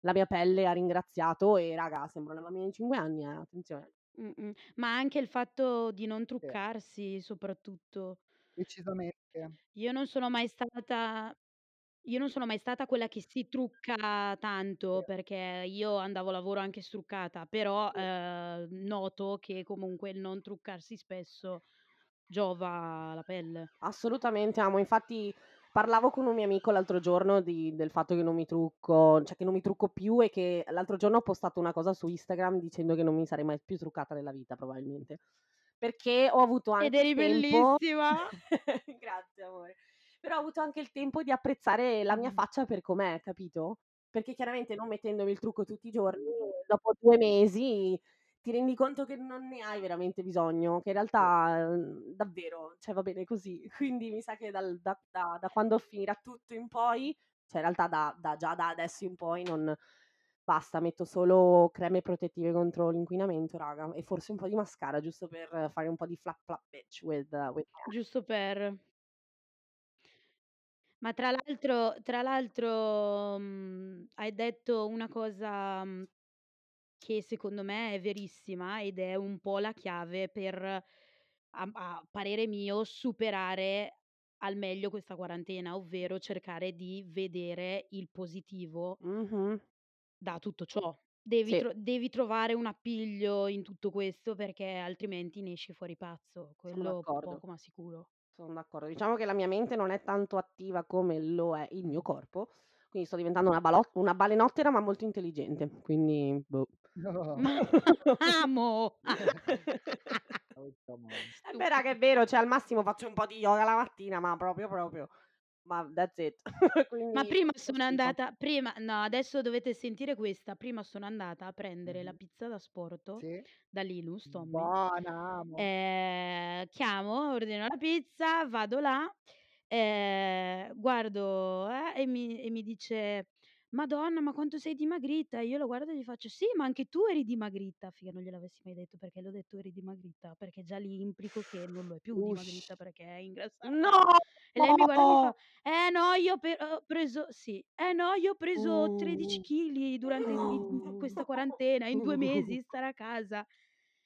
la mia pelle ha ringraziato e raga, sembro una bambina di 5 anni, eh, attenzione. Mh-mh. Ma anche il fatto di non truccarsi soprattutto. Decisamente. Io non sono mai stata io non sono mai stata quella che si trucca tanto, perché io andavo a lavoro anche struccata, però, Sì. ehm, noto che comunque il non truccarsi spesso giova alla pelle. Assolutamente amo. Infatti parlavo con un mio amico l'altro giorno di del fatto che non mi trucco, cioè che non mi trucco più e che l'altro giorno ho postato una cosa su Instagram dicendo che non mi sarei mai più truccata nella vita probabilmente. Perché ho avuto Ed anche il eri tempo bellissima! grazie amore. Però ho avuto anche il tempo di apprezzare la mia faccia per com'è, capito? Perché chiaramente non mettendomi il trucco tutti i giorni, dopo 2 mesi ti rendi conto che non ne hai veramente bisogno, che in realtà, uhm, davvero, cioè va bene così. Quindi mi sa che dal da da da quando finirà tutto in poi, cioè in realtà da da già da adesso in poi non basta, metto solo creme protettive contro l'inquinamento raga, e forse un po' di mascara giusto per fare un po' di flap flap bitch with with Giusto per. Ma tra l'altro tra l'altro, mhmm, hai detto una cosa, mhmm, che secondo me è verissima ed è un po' la chiave per, a a parere mio, superare al meglio questa quarantena, ovvero cercare di vedere il positivo Mh-mh. da tutto ciò. Devi Sì. tro devi trovare un appiglio in tutto questo perché altrimenti ne esci fuori pazzo, Sono quello d'accordo. poco ma sicuro. Son d'accordo. Diciamo che la mia mente non è tanto attiva come lo è il mio corpo, quindi sto diventando una balot una balenottera ma molto intelligente, quindi boh. Ma amo! Eh beh raga, è vero, cioè al massimo faccio un po' di yoga la mattina, ma proprio, proprio. Ma that's it. Ma Quindi prima fa sono andata prima no, adesso dovete sentire questa. Prima sono andata a prendere la Mh-mh. pizza da asporto Sì. da Linus, Tommy. Buona. Ehm, chiamo, ordino la pizza, vado là, ehm, guardo, eh, e mi e mi dice: "Madonna, ma quanto sei dimagrita." Io lo guardo e gli faccio: "Sì, ma anche tu eri dimagrita." Figa, non gliel'avessi mai detto perché le ho detto: "Eri dimagrita?" Perché già lì implico che non lo è più Ush. dimagrita perché è ingrassata. No! E lei mi guarda e mi fa: "Eh no, io pe ho preso" sì, "Eh no, io ho preso 13 Uh. chili durante i Uh. questa quarantena, in 2 Uh. mesi stare a casa."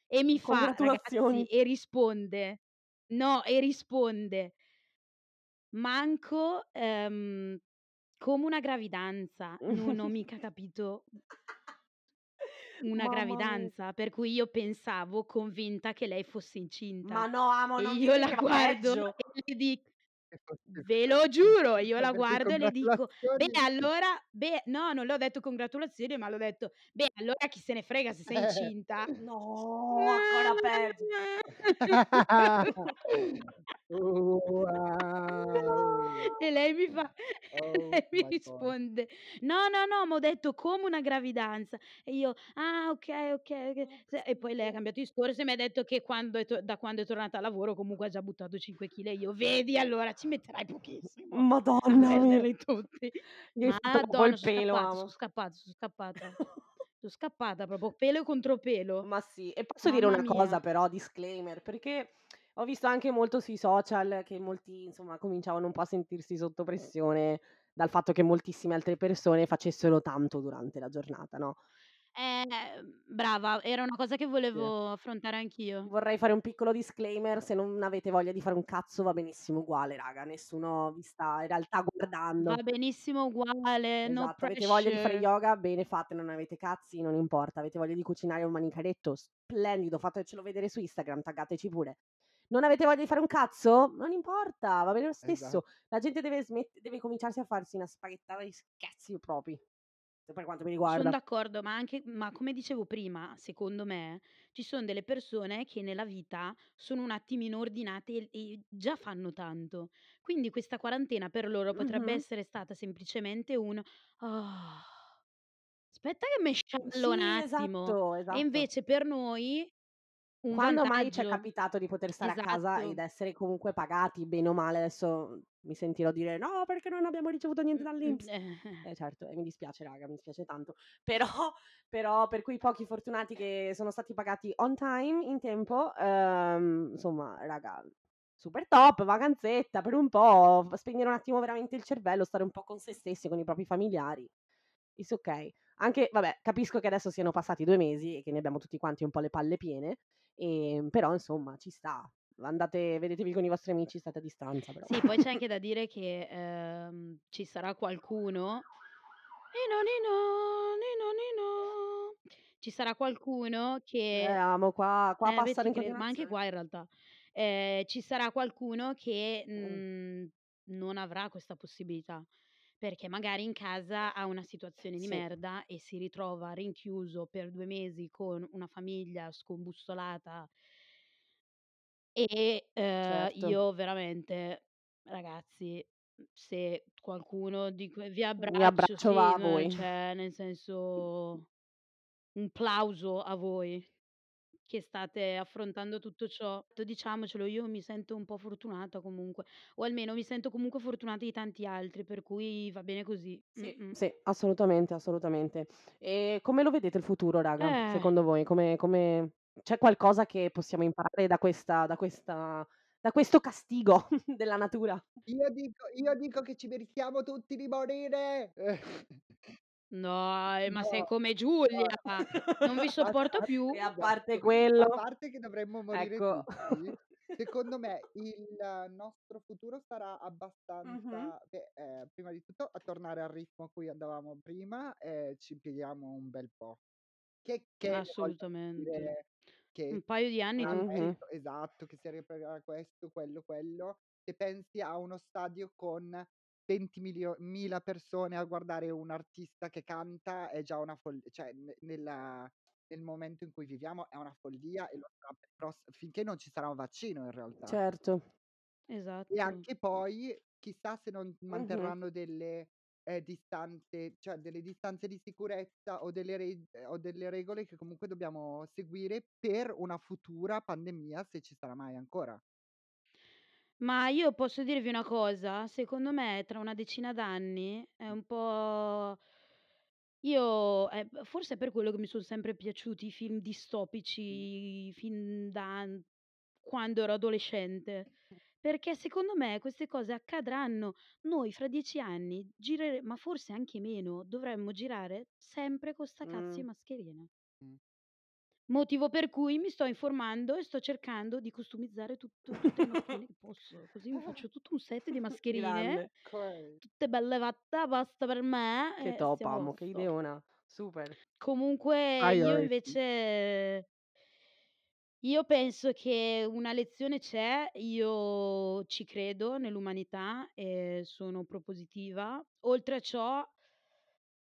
E mi fa ragazzi, Congratulazioni. e risponde no, e risponde manco, ehm, come una gravidanza. Non ho mica capito una Mamma mia. gravidanza, per cui io pensavo convinta che lei fosse Ma incinta. no amo, E non io la guardo peggio. e le dic Che fosse ve lo giuro, io la guardo e le dico: "Beh, allora beh" no, non le ho detto congratulazioni, ma le ho detto: "Beh, allora chi se ne frega se sei incinta." No, ancora peggio. Wow. E lei mi fa Oh e mi risponde: "No, no, no, m'ho detto come una gravidanza." E io: "Ah, okay, okay." Se e poi lei ha cambiato discorso e mi ha detto che quando è to da quando è tornata a lavoro comunque ha già buttato 5 chili e io: "Vedi allora ci metterai pochissimo a Madonna mia. perderli tutti." Hai fatto proprio Madonna, il so pelo, scappata, so amo. scappata, so scappata. So scappata proprio pelo contro pelo. Ma sì, e posso dire Mamma una cosa mia. però, disclaimer, perché Ho visto anche molto sui social che molti, insomma, cominciavano un po' a sentirsi sotto pressione dal fatto che moltissime altre persone facessero tanto durante la giornata, no? Eh, brava, era una cosa che Sì. volevo affrontare anch'io. Vorrei fare un piccolo disclaimer, se non avete voglia di fare un cazzo va benissimo uguale raga, nessuno vi sta in realtà guardando. Va benissimo uguale, no Esatto, avete voglia di fare pressure. yoga, bene fate, non avete cazzi, non importa. Avete voglia di cucinare un manicaretto, splendido, fatecelo vedere su Instagram, taggateci pure. Non avete voglia di fare un cazzo? Non importa, va bene lo stesso. Esatto. La gente deve smet deve cominciarsi a farsi una spaghettata di schizzi propri. Per quanto mi riguarda. d'accordo, ma anche ma come dicevo prima, secondo me, ci son delle persone che nella vita sono un attimino ordinate e e già fanno tanto. Quindi questa quarantena per loro potrebbe Mh-mh. essere stata semplicemente un: "Ah, aspetta che me sciallo un Sì, attimo." esatto, E esatto. invece per noi un Quando mai c'è vantaggio. capitato di poter stare a casa ed Esatto. essere comunque pagati bene o male? Adesso mi sentirò dire: "No, perché non abbiamo ricevuto niente dall'INPS." eh. Certo, e mi dispiace raga, mi dispiace tanto. Però però per quei pochi fortunati che sono stati pagati on time, in tempo, ehm, insomma raga, super top, vacanzetta per un po', spegnere un attimo veramente il cervello, stare un po' con se stessi, con i propri familiari. It's okay. Anche vabbè, capisco che adesso siano passati 2 mesi e che ne abbiamo tutti quanti un po' le palle piene, ehm, però insomma ci sta. Andate vedetevi con i vostri amici, state a distanza però. Sì, poi c'è anche da dire che, ehm, ci sarà qualcuno nino nino, nino nino, ci sarà qualcuno Eh, che amo qua qua eh passano in credo, ma anche qua in realtà. Ehm, ci sarà qualcuno che, Mh. mhmm, non avrà questa possibilità, perché magari in casa ha una situazione di Sì. merda e si ritrova rinchiuso per 2 mesi con una famiglia scombussolata e, ehm, Certo. io veramente ragazzi, mhmm, se qualcuno di que vi mio abbraccio abbraccio va sì, a n voi. cioè nel senso un plauso a voi che state affrontando tutto ciò. Diciamocelo, io mi sento un po' fortunata comunque, o almeno mi sento comunque fortunata di tanti altri, per cui va bene così. Sì, sì, assolutamente, assolutamente. E come lo vedete il futuro raga, Eh. secondo voi? Come come c'è qualcosa che possiamo imparare da questa da questa da questo castigo della natura? Io dico io dico che ci meritiamo tutti di morire. Dai, ma sei No, come no, Giulia, non vi a sopporto più. E a parte esatto, a quello parte che dovremmo morire ecco. tutti, secondo me il nostro futuro sarà Mh-mh. abbastanza beh, ehm, prima di tutto a tornare al ritmo a cui andavamo prima e ci impieghiamo un bel po'. Che che Assolutamente. dire che Un paio di anni a tutti. Mh-mh. questo esatto, che si riaprirà questo, quello, quello. Se pensi a uno stadio con 20 milio mila persone a guardare un artista che canta è già una fol cioè ne nella nel momento in cui viviamo è una follia e lo sarà pross finché non ci sarà un vaccino in realtà. Certo. E Esatto. anche poi chissà se non manterranno delle, ehm, distanze cioè delle distanze di sicurezza o delle reg o delle regole che comunque dobbiamo seguire per una futura pandemia, se ci sarà mai ancora. Ma io posso dirvi una cosa? Secondo me tra una decina d'anni è un po' io eh, b forse è per quello che mi son sempre piaciuti i film Mh. distopici fin da n quando ero adolescente, perché secondo me queste cose accadranno. Noi fra 10 anni girere ma forse anche meno, dovremmo girare sempre con 'sta cazzo Mh. di mascherina. Mh. Motivo per cui mi sto informando e sto cercando di customizzare tutto tutte le mascherine che posso, così mi faccio tutto un set di mascherine, Grande. Tutte belle fatte apposta per Che me e top, amo, che ideona, super. Comunque io Priority. invece io penso che una lezione c'è, io ci credo nell'umanità e sono propositiva. Oltre a ciò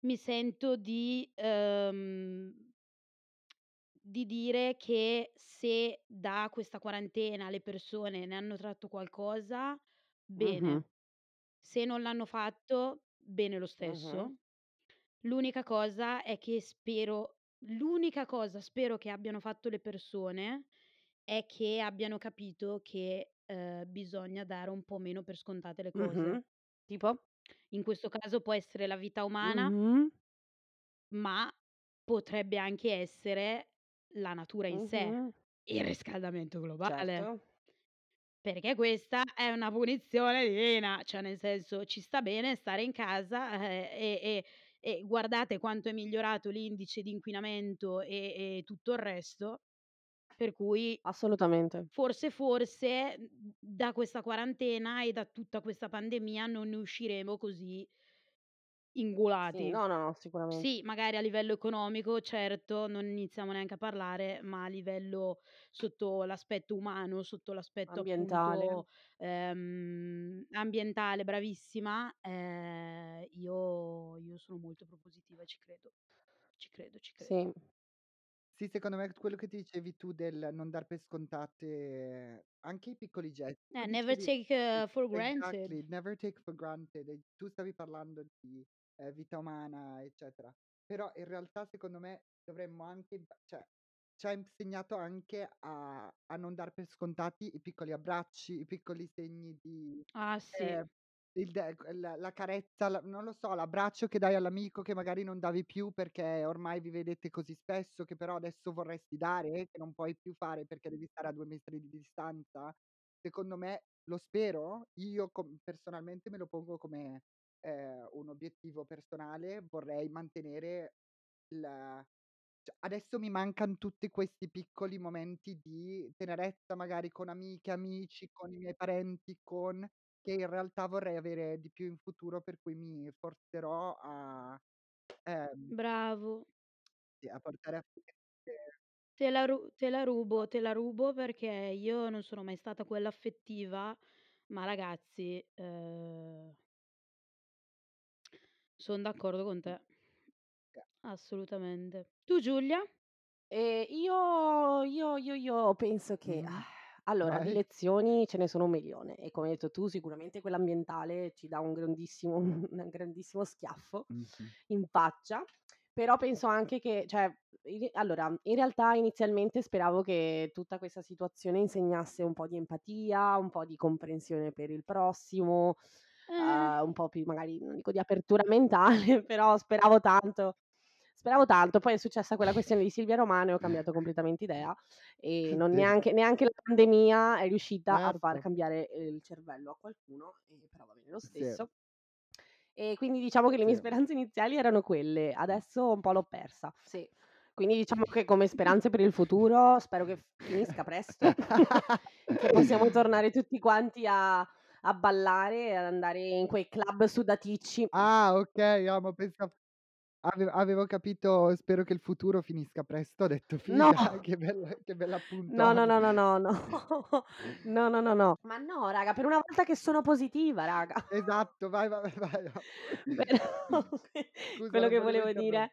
mi sento di, uhm di dire che se da questa quarantena le persone ne hanno tratto qualcosa, Mh-mh. bene. Se non l'hanno fatto, bene lo Mh-mh. stesso. L'unica cosa è che spero l'unica cosa spero che abbiano fatto le persone è che abbiano capito che, uhm, bisogna dare un po' meno per scontate le cose. Mh-mh. Tipo? In questo caso può essere la vita umana Mh-mh. ma potrebbe anche essere la natura in sé, Mh-mh. il riscaldamento globale. Certo. Perché questa è una punizione divina, cioè nel senso ci sta bene stare in casa, eh, e e e guardate quanto è migliorato l'indice di inquinamento e e tutto il resto, per cui Assolutamente. forse, forse, da questa quarantena e da tutta questa pandemia non ne usciremo così Sì, ingolati. no, no, no, sicuramente. Sì, magari a livello economico, certo, non iniziamo neanche a parlare, ma a livello sotto l'aspetto umano, sotto l'aspetto Ambientale. appunto, ehm, ambientale, bravissima, ehm, io io sono molto propositiva ci credo. Ci credo, ci credo. Sì. Sì, secondo me quello che dicevi tu del non dar per scontate anche i piccoli gesti. Eh, never dicevi take for granted. exactly, never take for granted. E tu stavi parlando di, ehm, vita umana, eccetera. Però in realtà secondo me dovremmo anche cioè ci ha insegnato anche a a non dar per scontati i piccoli abbracci, i piccoli segni di Ah, sì. ehm, il la la carezza, la non lo so, l'abbraccio che dai all'amico che magari non davi più perché ormai vi vedete così spesso, che però adesso vorresti dare, che non puoi più fare perché devi stare a 2 metri di distanza. Secondo me, lo spero, io com personalmente me lo pongo come, ehm, un obiettivo personale, vorrei mantenere il cioè adesso mi mancan tutti questi piccoli momenti di tenerezza, magari con amiche, amici, con i miei parenti, con che in realtà vorrei avere di più in futuro, per cui mi forzerò a ehm Bravo. sì, a portare a Te la ru te la rubo, te la rubo perché io non sono mai stata quella affettiva, ma ragazzi, ehm son d'accordo con te. Assolutamente. Tu Giulia? Ehm, io io io io penso che Mh. allora di Vai. lezioni ce ne sono un milione e come hai detto tu sicuramente quella ambientale ci dà un grandissimo un grandissimo schiaffo Mh-mh. in faccia, però penso anche che cioè i allora in realtà inizialmente speravo che tutta questa situazione insegnasse un po' di empatia, un po' di comprensione per il prossimo, Eh. un po' più magari, non dico di apertura mentale, però speravo tanto speravo tanto. Poi è successa quella questione di Silvia Romano e ho cambiato completamente idea e non Sì. neanche neanche la pandemia è riuscita a far Certo. cambiare, ehm, il cervello a qualcuno, e però va bene lo Sì. stesso. E quindi diciamo che le mie Sì. speranze iniziali erano quelle, adesso un po' l'ho persa, sì. Quindi diciamo che come speranze per il futuro spero che finisca presto, che possiamo tornare tutti quanti a a ballare ad andare in quei club sudaticci. Ah, okay, ah, ma pensa ave avevo capito spero che il futuro finisca presto, ho detto: No! "Figa, che bel che No, no, bell'appunto" no, no, no, no. No, no, no, no. Ma no raga, per una volta che sono positiva raga. Esatto, vai, vai, vai, vai. Però Scusa, quello che volevo dire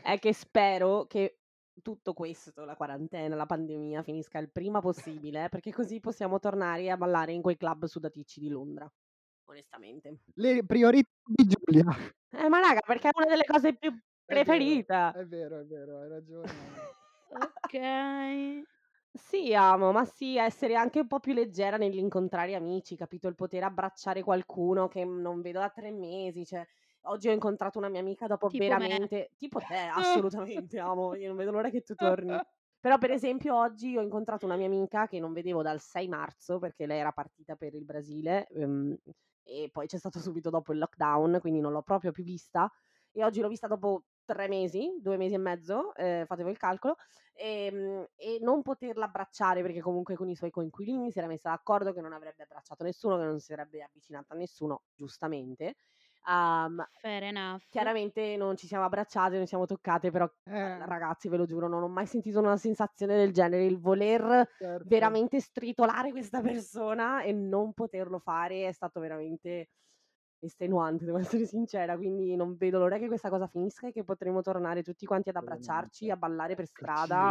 è che spero che tutto questo, la quarantena, la pandemia, finisca il prima possibile, perché così possiamo tornare a ballare in quei club sudaticci di Londra, onestamente. Le priorità di Giulia. Eh, ma raga, perché è una delle cose più preferita. è vero, è vero, hai ragione. Okay. Sì, amo, ma sì, essere anche un po' più leggera nell'incontrare amici, capito, il poter abbracciare qualcuno che non vedo da 3 mesi, cioè oggi ho incontrato una mia amica dopo Tipo me. veramente tipo te, assolutamente amo, io non vedo l'ora che tu torni. Però per esempio oggi ho incontrato una mia amica che non vedevo dal 6 marzo, perché lei era partita per il Brasile, ehm, e poi c'è stato subito dopo il lockdown, quindi non l'ho proprio più vista, e oggi l'ho vista dopo 3 mesi, 2 mesi e mezzo, ehm, fate voi il calcolo, ehm, e non poterla abbracciare perché comunque con i suoi coinquilini si era messa d'accordo che non avrebbe abbracciato nessuno, che non si sarebbe avvicinata a nessuno, giustamente. Uhm, Fair enough. chiaramente non ci siamo abbracciate, non siamo toccate, però Eh. ragazzi ve lo giuro, non ho mai sentito una sensazione del genere, il voler Certo. veramente stritolare questa persona e non poterlo fare è stato veramente estenuante, devo essere sincera, quindi non vedo l'ora che questa cosa finisca e che potremo tornare tutti quanti ad abbracciarci, a ballare per strada,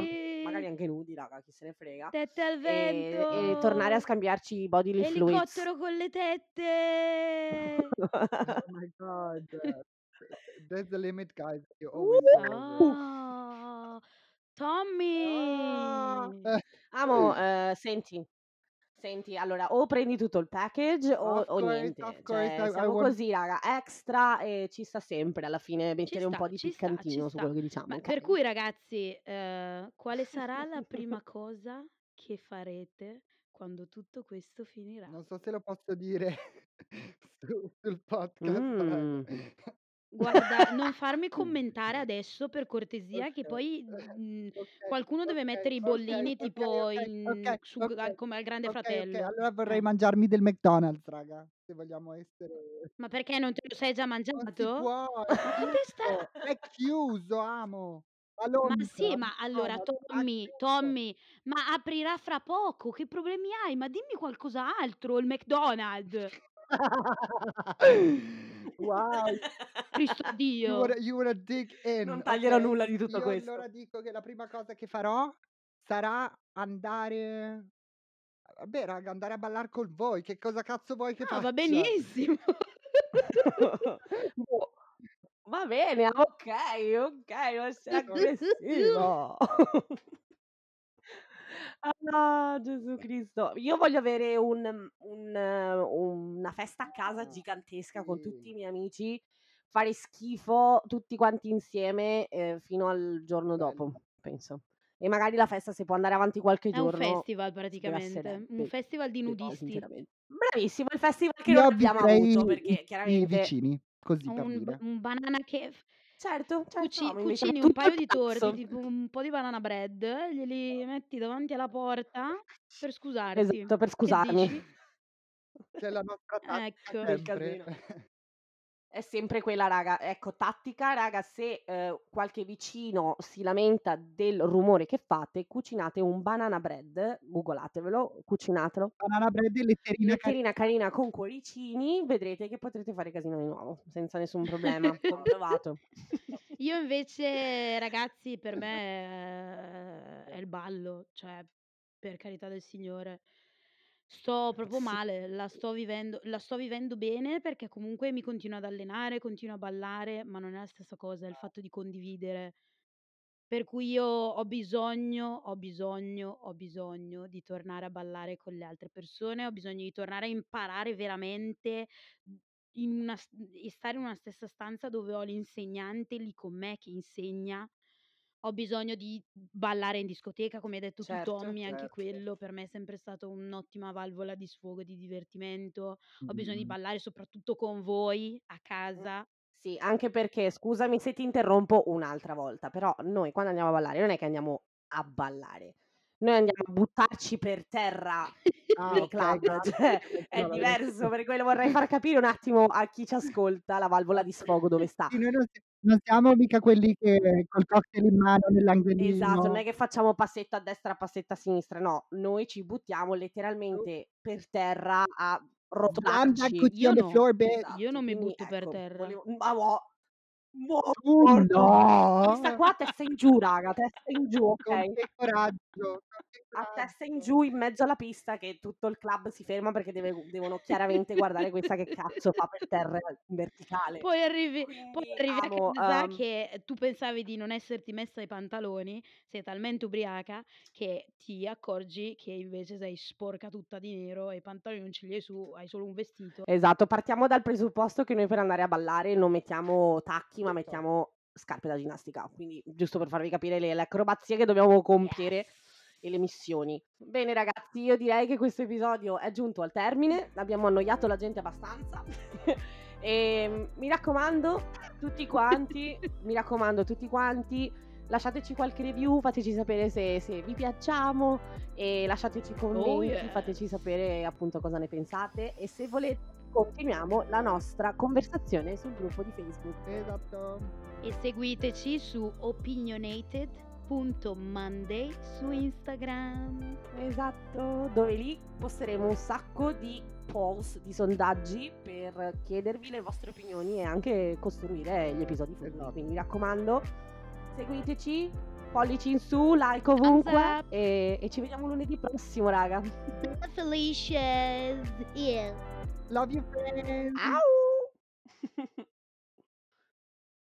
magari Sì. anche nudi raga, chi se ne frega, Tette al e e tornare a vento. scambiarci i bodily fluids. Elicottero con le tette. Oh my god. There's a limit guys, you always Ah. Tommy. Amo, ehm, senti senti, allora o prendi tutto il package o Of o course, of niente, course, cioè I siamo want così raga, extra e ci sta sempre alla fine mettere un sta, po' di ci sta, piccantino su sta. quello che diciamo, okay? per cui ragazzi, ehm, quale sarà la prima cosa che farete quando tutto questo finirà? Non so se lo posso dire su sul podcast. Mh. Guarda, non farmi commentare adesso per cortesia che Okay, poi, eh, mhmm, okay, qualcuno deve okay, mettere i okay, bollini okay, tipo okay, in okay, su g okay, come al Grande okay, okay. Fratello. Allora vorrei Eh. mangiarmi del McDonald's, raga, se vogliamo essere Ma perché non te lo sei già Non si mangiato? può, Ma è dove sta chiuso, è chiuso, amo. A Ma sì, Londra, ma allora ha Tommy, chiuso. Tommy, ma aprirà fra poco, che problemi hai? Ma dimmi qualcos'altro, il McDonald's. Wow. Cristo You Dio. wanna you wanna dig in, Non taglierò okay? nulla di tutto Io questo. allora dico che la prima cosa che farò sarà andare vabbè raga, andare a ballar con voi. Che cosa cazzo vuoi che Ah, va faccia? benissimo. Boh, va bene, okay, non essere aggressivo. Ah, Gesù Cristo. Io voglio avere un mhmm, un una festa a casa Ah, gigantesca con tutti i miei amici, fare schifo tutti quanti insieme, ehm, fino al giorno Bello. dopo, penso. E magari la festa se può andare avanti qualche È un giorno festival praticamente, un sgrasserebbe festival di però nudisti. sinceramente bravissimo, il festival che Io non abbiamo avuto i perché i chiaramente vicini, così per Un b dire. un banana cake. Certo, certo, Cuci no, cucini un paio di torti, palazzo. tipo un po' di banana bread, glieli metti davanti alla porta per scusarti. Esatto, per scusarmi. dici? Che è la nostra tattica Ecco. Sempre. È sempre quella raga, ecco tattica raga, se, ehm, qualche vicino si lamenta del rumore che fate, cucinate un banana bread, googlatevelo, cucinatelo. Banana bread e letterina Letterina carina con cuoricini, vedrete che potrete fare casino di nuovo, senza nessun problema, comprovato. Io invece ragazzi per me è il ballo, cioè per carità del Signore. Sto proprio Sì. male, la sto vivendo la sto vivendo bene perché comunque mi continuo ad allenare, continuo a ballare, ma non è la stessa cosa, è il fatto di condividere. Per cui io ho bisogno ho bisogno ho bisogno di tornare a ballare con le altre persone, ho bisogno di tornare a imparare veramente, mhmm, in una s e stare in una stessa stanza dove ho l'insegnante lì con me che insegna. Ho bisogno di ballare in discoteca, come hai detto tu Certo, Tommy, anche certo. quello per me è sempre stato un'ottima valvola di sfogo e di divertimento. Ho bisogno di Mh-mh. ballare soprattutto con voi a casa. Sì, anche perché scusami se ti interrompo un'altra volta, però noi quando andiamo a ballare non è che andiamo a ballare. Noi andiamo a buttarci per terra Ah, nei okay, club, grazie. cioè è diverso, per quello vorrei far capire un attimo a chi ci ascolta la valvola di sfogo dove sta. Sì, noi non non siamo mica quelli che col cocktail in mano Esatto, non nell'angolino. è che facciamo passetto a destra, passetto a sinistra, no, noi ci buttiamo letteralmente per terra a Slam that rotolarci. Io the no, floor, bitch. io Esatto, non mi quindi butto per ecco, terra. volevo ma va mo Tu questa no! qua testa in giù raga, testa in giù, Con okay? che coraggio, con che A testa in coraggio. giù in mezzo alla pista che tutto il club si ferma perché deve devono chiaramente guardare questa che cazzo fa per terra in verticale. Poi arrivi poi Quindi arrivi a amo, casa uhm che tu pensavi di non esserti messa i pantaloni, sei talmente ubriaca che ti accorgi che invece sei sporca tutta di nero e i pantaloni non ce li hai su, hai solo un vestito. Esatto, partiamo dal presupposto che noi per andare a ballare non mettiamo tacchi, ma Tutto. mettiamo scarpe da ginnastica, quindi giusto per farvi capire le le acrobazie che dobbiamo compiere Yes. e le missioni. Bene ragazzi, io direi che questo episodio è giunto al termine, abbiamo annoiato la gente abbastanza. Ehm, mi raccomando tutti quanti, mi raccomando tutti quanti, lasciateci qualche review, fateci sapere se se vi piacciamo e lasciateci Oh commenti, fateci yes. sapere appunto cosa ne pensate e se volete continuiamo la nostra conversazione sul gruppo di Facebook. Esatto. E seguiteci su opinionated.monday su Instagram. Esatto, dove lì posteremo un sacco di polls, di sondaggi per chiedervi le vostre opinioni e anche costruire gli episodi futuri. Esatto. Quindi mi raccomando, seguiteci, pollici in su, like ovunque e, e ci vediamo lunedì prossimo, raga. Felicia's. Yeah. Love you, friends. Ow.